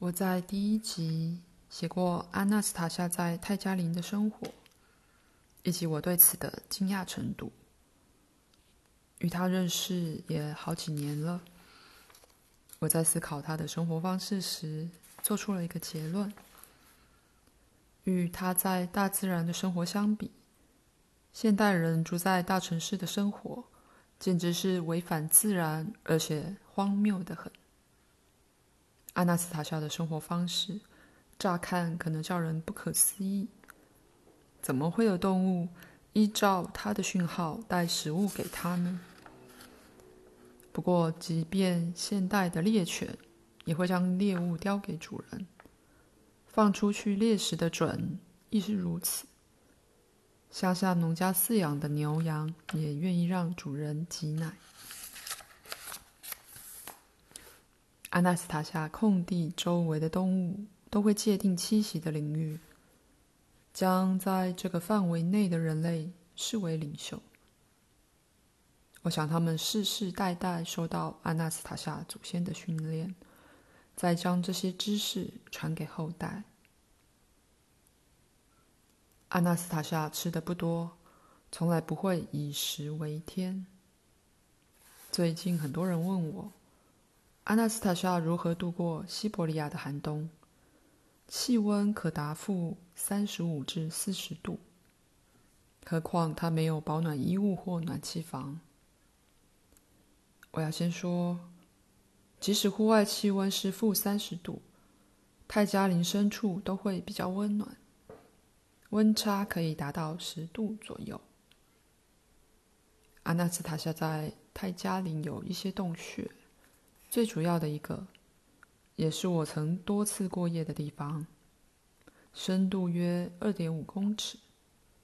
我在第一集写过阿纳斯塔夏在泰加林的生活，以及我对此的惊讶程度。与他认识也好几年了，我在思考他的生活方式时，做出了一个结论：与他在大自然的生活相比，现代人住在大城市的生活，简直是违反自然，而且荒谬得很。阿纳斯塔夏的生活方式，乍看可能叫人不可思议。怎么会有动物依照它的讯号带食物给它呢？不过，即便现代的猎犬也会将猎物叼给主人，放出去猎食的准亦是如此。乡下农家饲养的牛羊也愿意让主人挤奶。阿纳斯塔夏空地周围的动物都会界定栖息的领域，将在这个范围内的人类视为领袖。我想他们世世代代受到阿纳斯塔夏祖先的训练，再将这些知识传给后代。阿纳斯塔夏吃的不多，从来不会以食为天。最近很多人问我。阿纳斯塔夏如何度过西伯利亚的寒冬？气温可达负三十五至四十度，何况他没有保暖衣物或暖气房。我要先说，即使户外气温是负三十度，泰加林深处都会比较温暖，温差可以达到十度左右。阿纳斯塔夏在泰加林有一些洞穴。最主要的一个，也是我曾多次过夜的地方，深度约二点五公尺，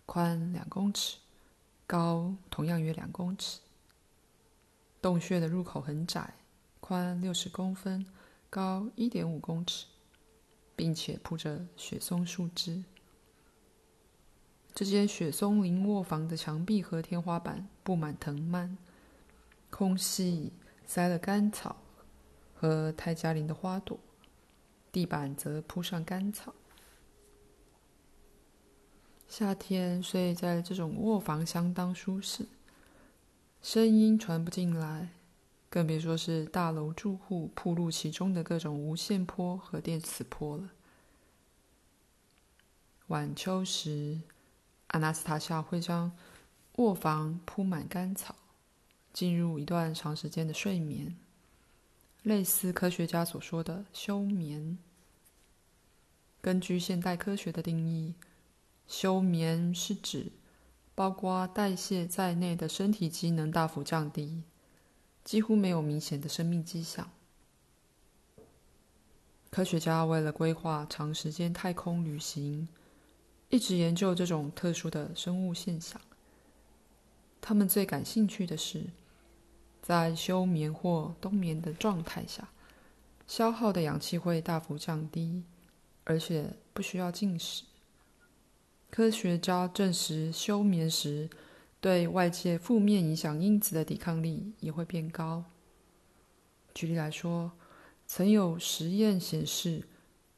宽两公尺，高同样约两公尺。洞穴的入口很窄，宽六十公分，高一点五公尺，并且铺着雪松树枝。这间雪松林卧房的墙壁和天花板布满藤蔓，空隙塞了干草。和泰加林的花朵，地板则铺上干草。夏天睡在这种卧房相当舒适，声音传不进来，更别说是大楼住户暴露其中的各种无线波和电磁波了。晚秋时，阿纳斯塔夏会将卧房铺满干草，进入一段长时间的睡眠。类似科学家所说的休眠。根据现代科学的定义，休眠是指包括代谢在内的身体机能大幅降低，几乎没有明显的生命迹象。科学家为了规划长时间太空旅行，一直研究这种特殊的生物现象。他们最感兴趣的是，在休眠或冬眠的状态下，消耗的氧气会大幅降低，而且不需要进食。科学家证实，休眠时对外界负面影响因子的抵抗力也会变高。举例来说，曾有实验显示，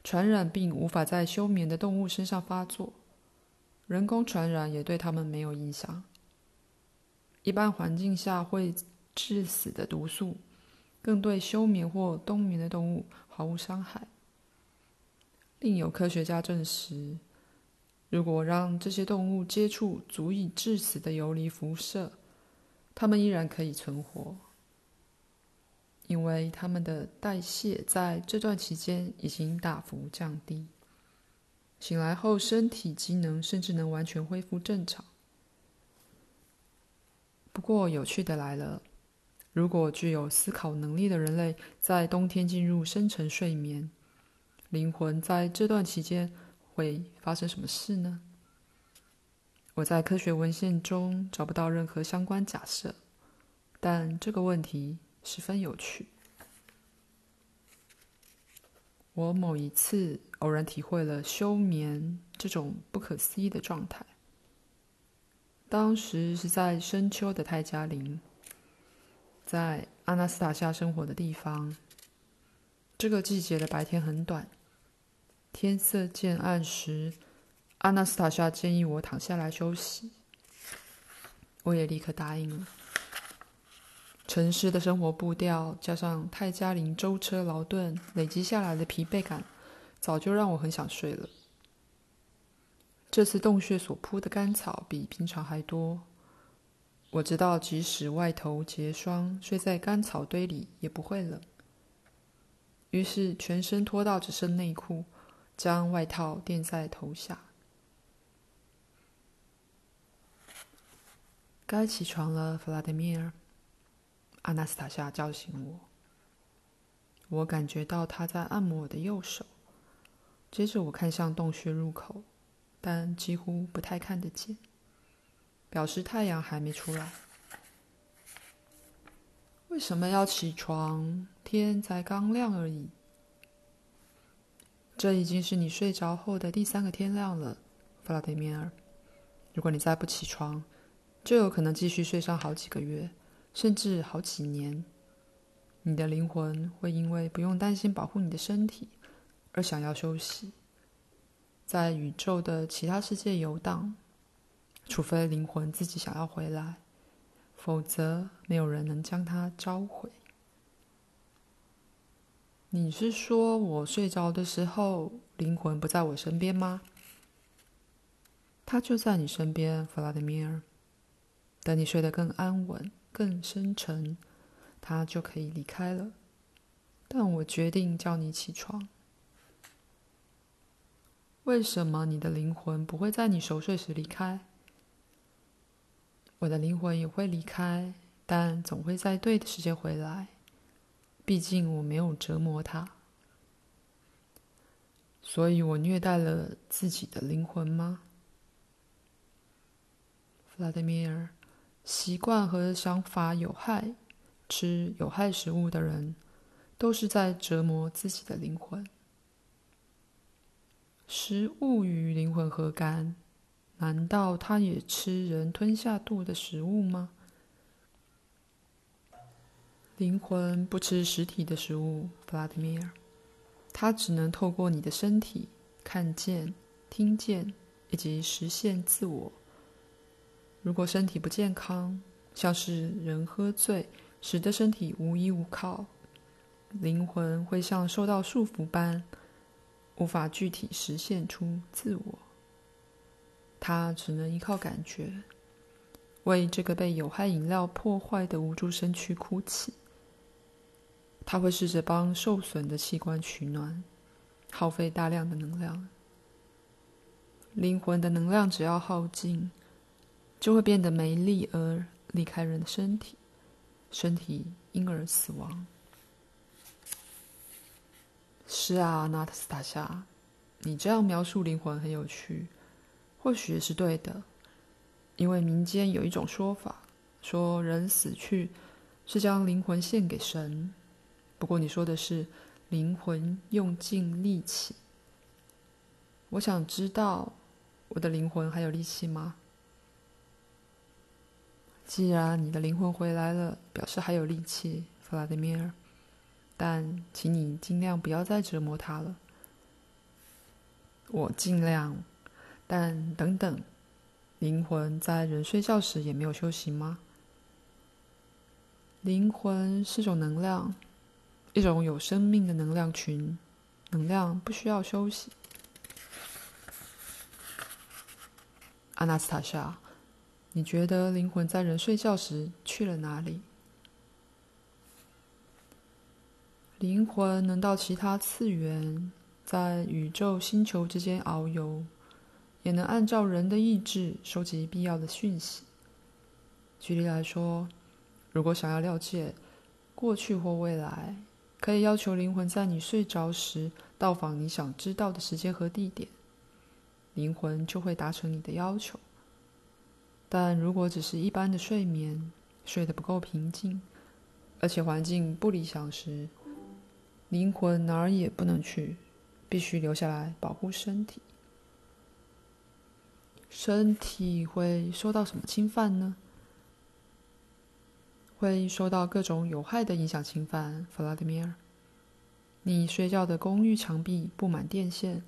传染病无法在休眠的动物身上发作，人工传染也对它们没有影响。一般环境下会致死的毒素，更对休眠或冬眠的动物毫无伤害。另有科学家证实，如果让这些动物接触足以致死的游离辐射，它们依然可以存活，因为它们的代谢在这段期间已经大幅降低，醒来后身体机能甚至能完全恢复正常。不过，有趣的来了。如果具有思考能力的人类在冬天进入深层睡眠，灵魂在这段期间会发生什么事呢？我在科学文献中找不到任何相关假设，但这个问题十分有趣。我某一次偶然体会了休眠这种不可思议的状态，当时是在深秋的泰加林。在阿纳斯塔夏生活的地方，这个季节的白天很短，天色渐暗时，阿纳斯塔夏建议我躺下来休息，我也立刻答应了。城市的生活步调加上泰加林舟车劳顿累积下来的疲惫感，早就让我很想睡了。这次洞穴所铺的干草比平常还多。我知道，即使外头结霜，睡在干草堆里也不会冷。于是，全身脱到只剩内裤，将外套垫在头下。该起床了，弗拉德米尔。阿纳斯塔夏叫醒我。我感觉到他在按摩我的右手。接着，我看向洞穴入口，但几乎不太看得见。表示太阳还没出来。为什么要起床？天才刚亮而已。这已经是你睡着后的第三个天亮了，弗拉德米尔。如果你再不起床，就有可能继续睡上好几个月，甚至好几年。你的灵魂会因为不用担心保护你的身体而想要休息，在宇宙的其他世界游荡。除非灵魂自己想要回来，否则没有人能将它召回。你是说我睡着的时候，灵魂不在我身边吗？他就在你身边，弗拉德米尔。等你睡得更安稳、更深沉，他就可以离开了。但我决定叫你起床。为什么你的灵魂不会在你熟睡时离开？我的灵魂也会离开，但总会在对的时间回来。毕竟我没有折磨他，所以我虐待了自己的灵魂吗？弗拉德米尔，习惯和想法有害、吃有害食物的人，都是在折磨自己的灵魂。食物与灵魂何干？难道他也吃人吞下肚的食物吗？灵魂不吃实体的食物，弗拉德米尔，他只能透过你的身体看见、听见以及实现自我。如果身体不健康，像是人喝醉，使得身体无依无靠，灵魂会像受到束缚般，无法具体实现出自我。他只能依靠感觉，为这个被有害饮料破坏的无助身躯哭泣。他会试着帮受损的器官取暖，耗费大量的能量。灵魂的能量只要耗尽，就会变得没力而离开人的身体，身体因而死亡。是啊，纳特斯塔夏，你这样描述灵魂很有趣。或许也是对的，因为民间有一种说法，说人死去是将灵魂献给神。不过你说的是灵魂用尽力气。我想知道，我的灵魂还有力气吗？既然你的灵魂回来了，表示还有力气，弗拉德米尔。但请你尽量不要再折磨他了。我尽量。但等等，灵魂在人睡觉时也没有休息吗？灵魂是种能量，一种有生命的能量群，能量不需要休息。阿纳斯塔夏，你觉得灵魂在人睡觉时去了哪里？灵魂能到其他次元，在宇宙星球之间遨游。也能按照人的意志收集必要的讯息。举例来说，如果想要了解过去或未来，可以要求灵魂在你睡着时到访你想知道的时间和地点，灵魂就会达成你的要求。但如果只是一般的睡眠，睡得不够平静，而且环境不理想时，灵魂哪儿也不能去，必须留下来保护身体。身体会受到什么侵犯呢？会受到各种有害的影响侵犯，弗拉德米尔。你睡觉的公寓墙壁布满电线，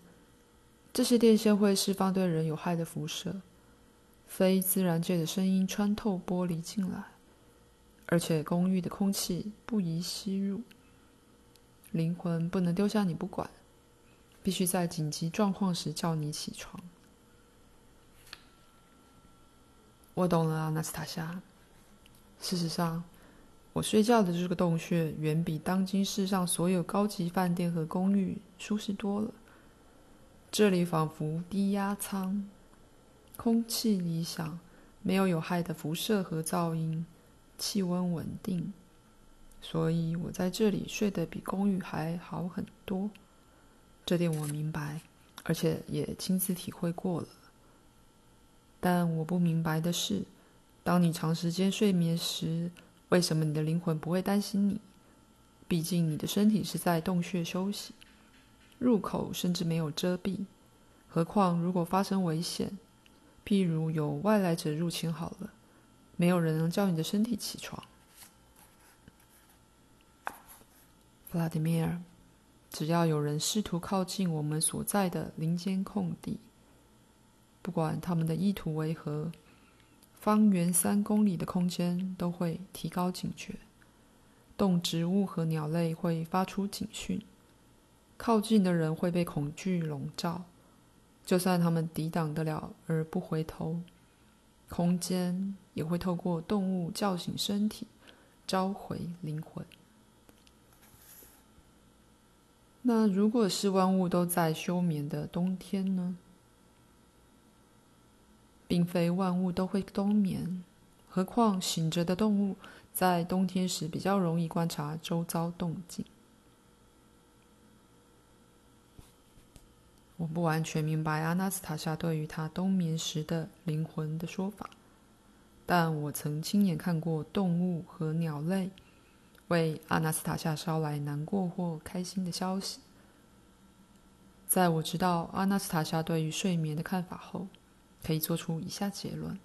这些电线会释放对人有害的辐射，非自然界的声音穿透玻璃进来，而且公寓的空气不宜吸入。灵魂不能丢下你不管，必须在紧急状况时叫你起床。我懂了，纳斯塔夏。事实上，我睡觉的这个洞穴远比当今世上所有高级饭店和公寓舒适多了。这里仿佛低压舱，空气理想，没有有害的辐射和噪音，气温稳定。所以我在这里睡得比公寓还好很多，这点我明白，而且也亲自体会过了。但我不明白的是，当你长时间睡眠时，为什么你的灵魂不会担心你？毕竟你的身体是在洞穴休息，入口甚至没有遮蔽。何况如果发生危险，譬如有外来者入侵，好了，没有人能叫你的身体起床。弗拉迪米尔，只要有人试图靠近我们所在的林间空地，不管他们的意图为何，方圆三公里的空间都会提高警觉，动植物和鸟类会发出警讯，靠近的人会被恐惧笼罩，就算他们抵挡得了而不回头，空间也会透过动物叫醒身体，召回灵魂。那如果是万物都在休眠的冬天呢？并非万物都会冬眠，何况醒着的动物在冬天时比较容易观察周遭动静。我不完全明白阿纳斯塔夏对于他冬眠时的灵魂的说法，但我曾亲眼看过动物和鸟类。为阿纳斯塔夏捎来难过或开心的消息。在我知道阿纳斯塔夏对于睡眠的看法后，可以做出以下结论：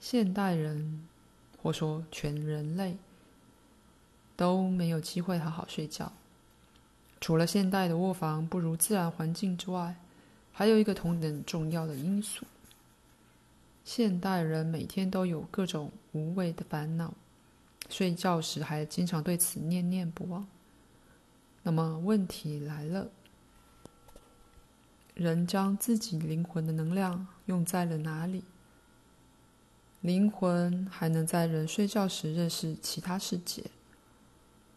现代人，或说全人类，都没有机会好好睡觉。除了现代的卧房不如自然环境之外，还有一个同等重要的因素：现代人每天都有各种无谓的烦恼。睡觉时还经常对此念念不忘。那么问题来了：人将自己灵魂的能量用在了哪里？灵魂还能在人睡觉时认识其他世界，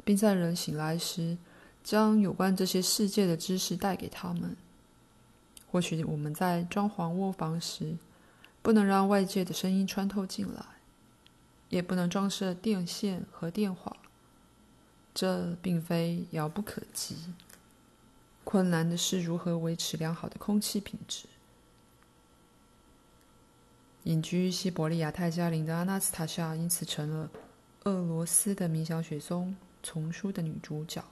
并在人醒来时将有关这些世界的知识带给他们。或许我们在装潢卧房时，不能让外界的声音穿透进来。也不能装设电线和电话，这并非遥不可及。困难的是如何维持良好的空气品质。隐居西伯利亚泰加林的阿纳斯塔夏因此成了俄罗斯的鸣响雪松丛书的女主角，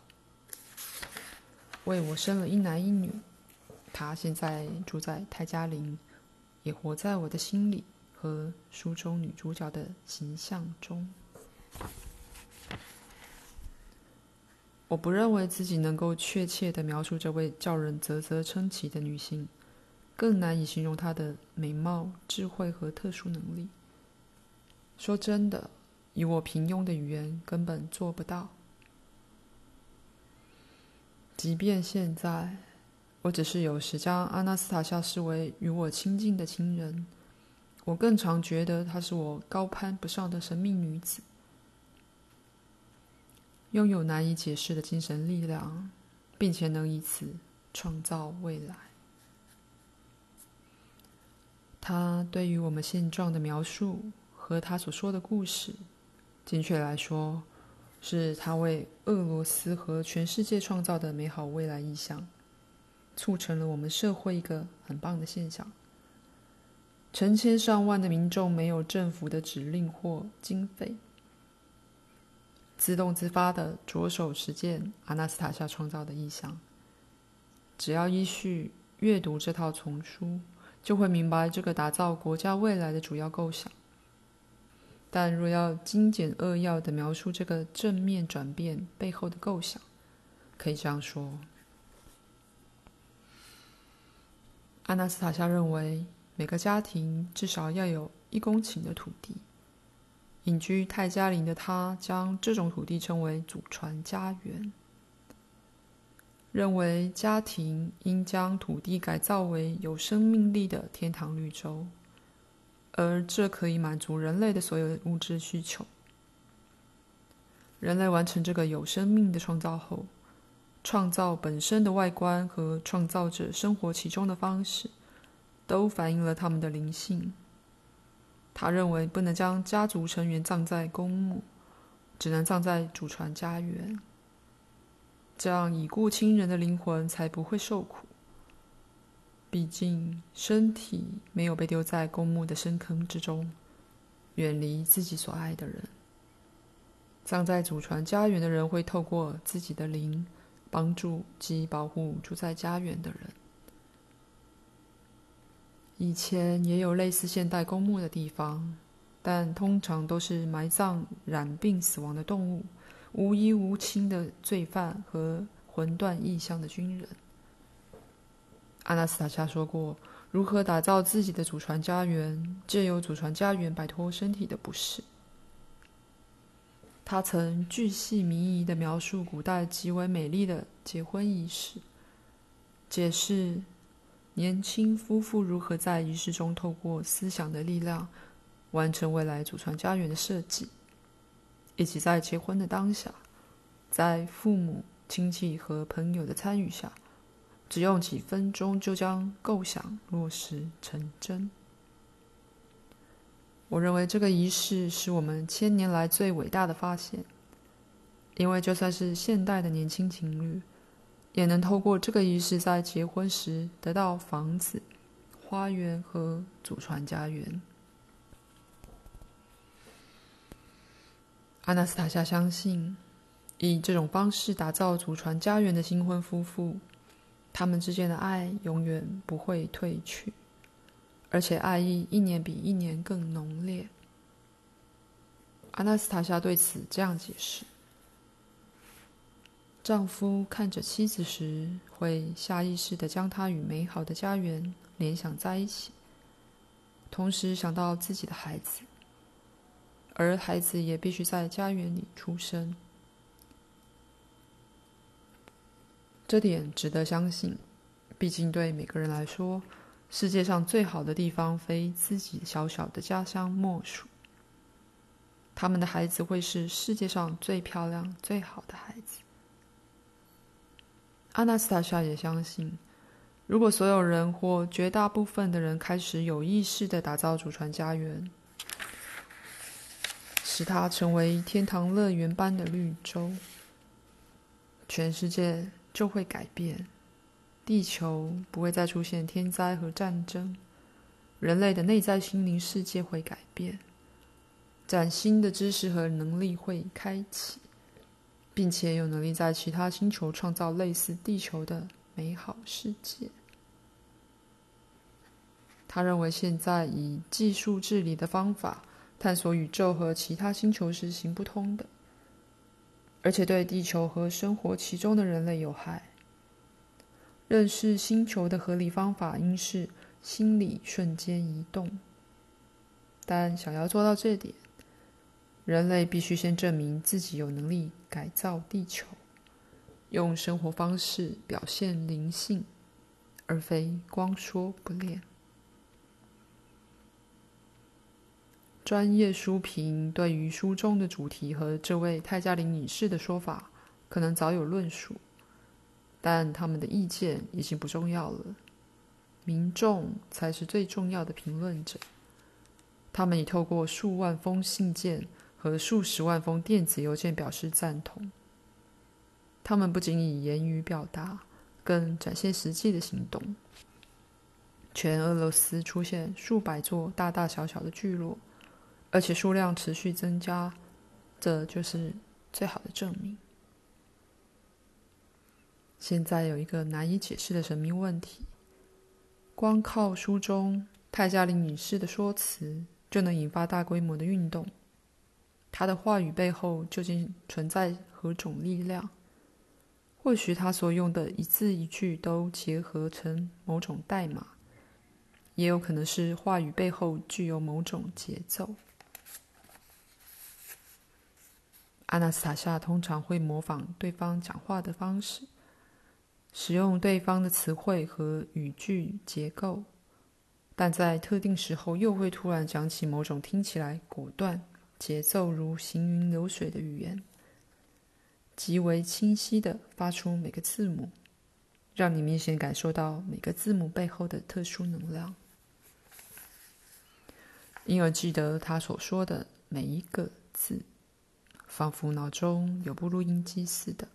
为我生了一男一女。她现在住在泰加林，也活在我的心里。和书中女主角的形象中，我不认为自己能够确切地描述这位叫人啧啧称奇的女性，更难以形容她的美貌、智慧和特殊能力。说真的，以我平庸的语言，根本做不到。即便现在，我只是有时将阿纳斯塔夏视为与我亲近的亲人。我更常觉得她是我高攀不上的神秘女子，拥有难以解释的精神力量，并且能以此创造未来。他对于我们现状的描述和他所说的故事，精确来说，是他为俄罗斯和全世界创造的美好未来意象，促成了我们社会一个很棒的现象。成千上万的民众没有政府的指令或经费，自动自发地着手实践阿纳斯塔夏创造的意象。只要依序阅读这套丛书，就会明白这个打造国家未来的主要构想。但若要精简扼要地描述这个正面转变背后的构想，可以这样说。阿纳斯塔夏认为，每个家庭至少要有一公顷的土地。隐居泰加林的他，将这种土地称为祖传家园，认为家庭应将土地改造为有生命力的天堂绿洲，而这可以满足人类的所有物质需求。人类完成这个有生命的创造后，创造本身的外观和创造者生活其中的方式，都反映了他们的灵性。他认为不能将家族成员葬在公墓，只能葬在祖传家园。这样已故亲人的灵魂才不会受苦。毕竟身体没有被丢在公墓的深坑之中，远离自己所爱的人。葬在祖传家园的人会透过自己的灵，帮助及保护住在家园的人。以前也有类似现代公墓的地方，但通常都是埋葬染病死亡的动物、无依无亲的罪犯和魂断异乡的军人。阿纳斯塔夏说过，如何打造自己的祖传家园，借由祖传家园摆脱身体的不适。他曾巨细靡遗地描述古代极为美丽的结婚仪式，解释。年轻夫妇如何在仪式中透过思想的力量完成未来祖传家园的设计，以及在结婚的当下，在父母、亲戚和朋友的参与下，只用几分钟就将构想落实成真。我认为这个仪式是我们千年来最伟大的发现，因为就算是现代的年轻情侣。也能透过这个仪式，在结婚时得到房子、花园和祖传家园。阿纳斯塔夏相信，以这种方式打造祖传家园的新婚夫妇，他们之间的爱永远不会褪去，而且爱意一年比一年更浓烈。阿纳斯塔夏对此这样解释。丈夫看着妻子时，会下意识地将她与美好的家园联想在一起，同时想到自己的孩子，而孩子也必须在家园里出生。这点值得相信，毕竟对每个人来说，世界上最好的地方非自己小小的家乡莫属。他们的孩子会是世界上最漂亮、最好的孩子。阿纳斯塔夏也相信，如果所有人或绝大部分的人开始有意识地打造祖传家园，使它成为天堂乐园般的绿洲，全世界就会改变。地球不会再出现天灾和战争，人类的内在心灵世界会改变，崭新的知识和能力会开启。并且有能力在其他星球创造类似地球的美好世界。他认为，现在以技术治理的方法探索宇宙和其他星球是行不通的，而且对地球和生活其中的人类有害。认识星球的合理方法应是心理瞬间移动，但想要做到这点，人类必须先证明自己有能力改造地球，用生活方式表现灵性，而非光说不练。专业书评对于书中的主题和这位泰加林女士的说法可能早有论述，但他们的意见已经不重要了。民众才是最重要的评论者，他们已透过数万封信件。和数十万封电子邮件表示赞同。他们不仅以言语表达，更展现实际的行动。全俄罗斯出现数百座大大小小的聚落，而且数量持续增加，这就是最好的证明。现在有一个难以解释的神秘问题：光靠书中泰加林女士的说辞，就能引发大规模的运动？他的话语背后究竟存在何种力量？或许他所用的一字一句都结合成某种代码，也有可能是话语背后具有某种节奏。阿纳斯塔夏通常会模仿对方讲话的方式，使用对方的词汇和语句结构，但在特定时候又会突然讲起某种听起来果断、节奏如行云流水的语言。极为清晰地发出每个字母，让你明显感受到每个字母背后的特殊能量，因而记得他所说的每一个字，仿佛脑中有部录音机似的。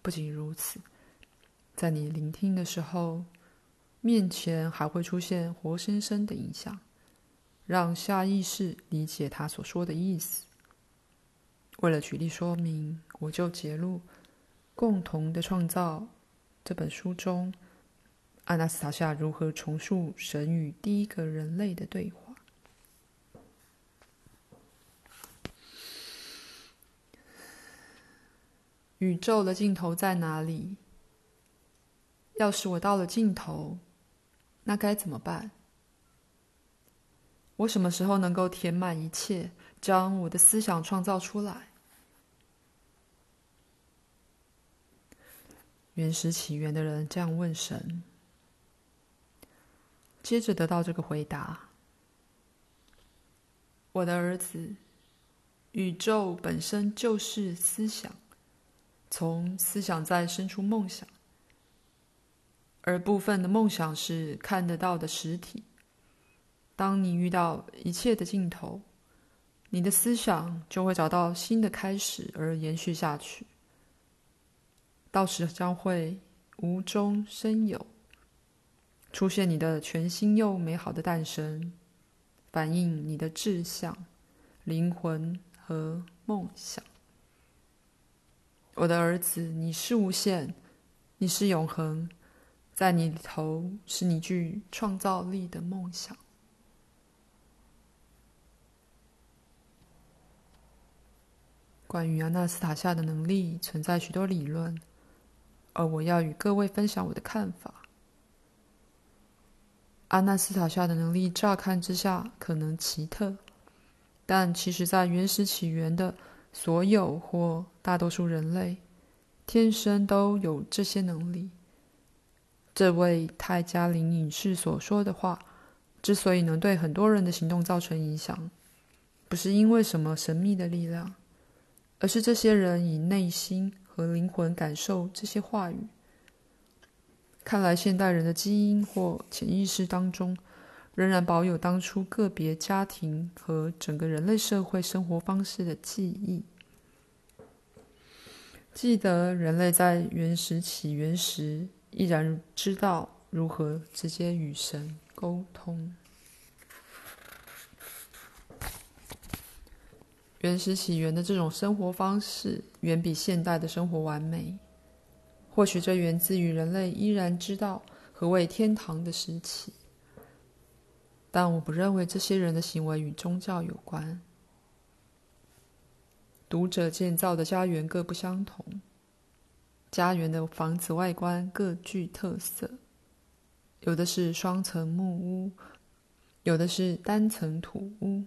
不仅如此，在你聆听的时候，面前还会出现活生生的影像，让下意识理解他所说的意思。为了举例说明，我就节录《共同的创造》这本书中，阿纳斯塔夏如何重塑神与第一个人类的对话。宇宙的尽头在哪里？要是我到了尽头，那该怎么办？我什么时候能够填满一切，将我的思想创造出来？原始起源的人这样问神，接着得到这个回答：“我的儿子，宇宙本身就是思想，从思想再生出梦想，而部分的梦想是看得到的实体。当你遇到一切的尽头，你的思想就会找到新的开始而延续下去。”到时将会无中生有，出现你的全新又美好的诞生，反映你的志向、灵魂和梦想。我的儿子，你是无限，你是永恒，在你头是你具创造力的梦想。关于阿纳斯塔夏的能力，存在许多理论。而我要与各位分享我的看法。阿纳斯塔夏的能力乍看之下可能奇特，但其实在原始起源的所有或大多数人类，天生都有这些能力。这位泰加林隐士所说的话，之所以能对很多人的行动造成影响，不是因为什么神秘的力量，而是这些人以内心。和灵魂感受这些话语。看来，现代人的基因或潜意识当中，仍然保有当初个别家庭和整个人类社会生活方式的记忆。记得人类在原始起源时，依然知道如何直接与神沟通。原始起源的这种生活方式远比现代的生活完美。或许这源自于人类依然知道何谓天堂的时期，但我不认为这些人的行为与宗教有关。读者建造的家园各不相同，家园的房子外观各具特色，有的是双层木屋，有的是单层土屋。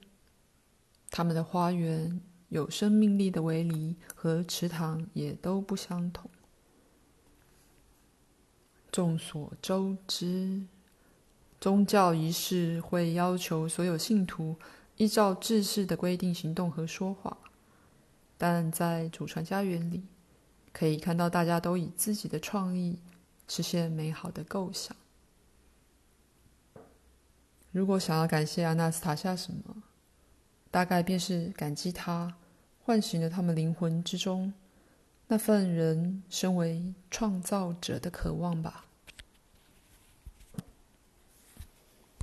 他们的花园有生命力的围篱和池塘也都不相同。众所周知，宗教仪式会要求所有信徒依照制式的规定行动和说话，但在祖传家园里，可以看到大家都以自己的创意实现美好的构想。如果想要感谢阿纳斯塔夏什么？大概便是感激他唤醒了他们灵魂之中那份人身为创造者的渴望吧。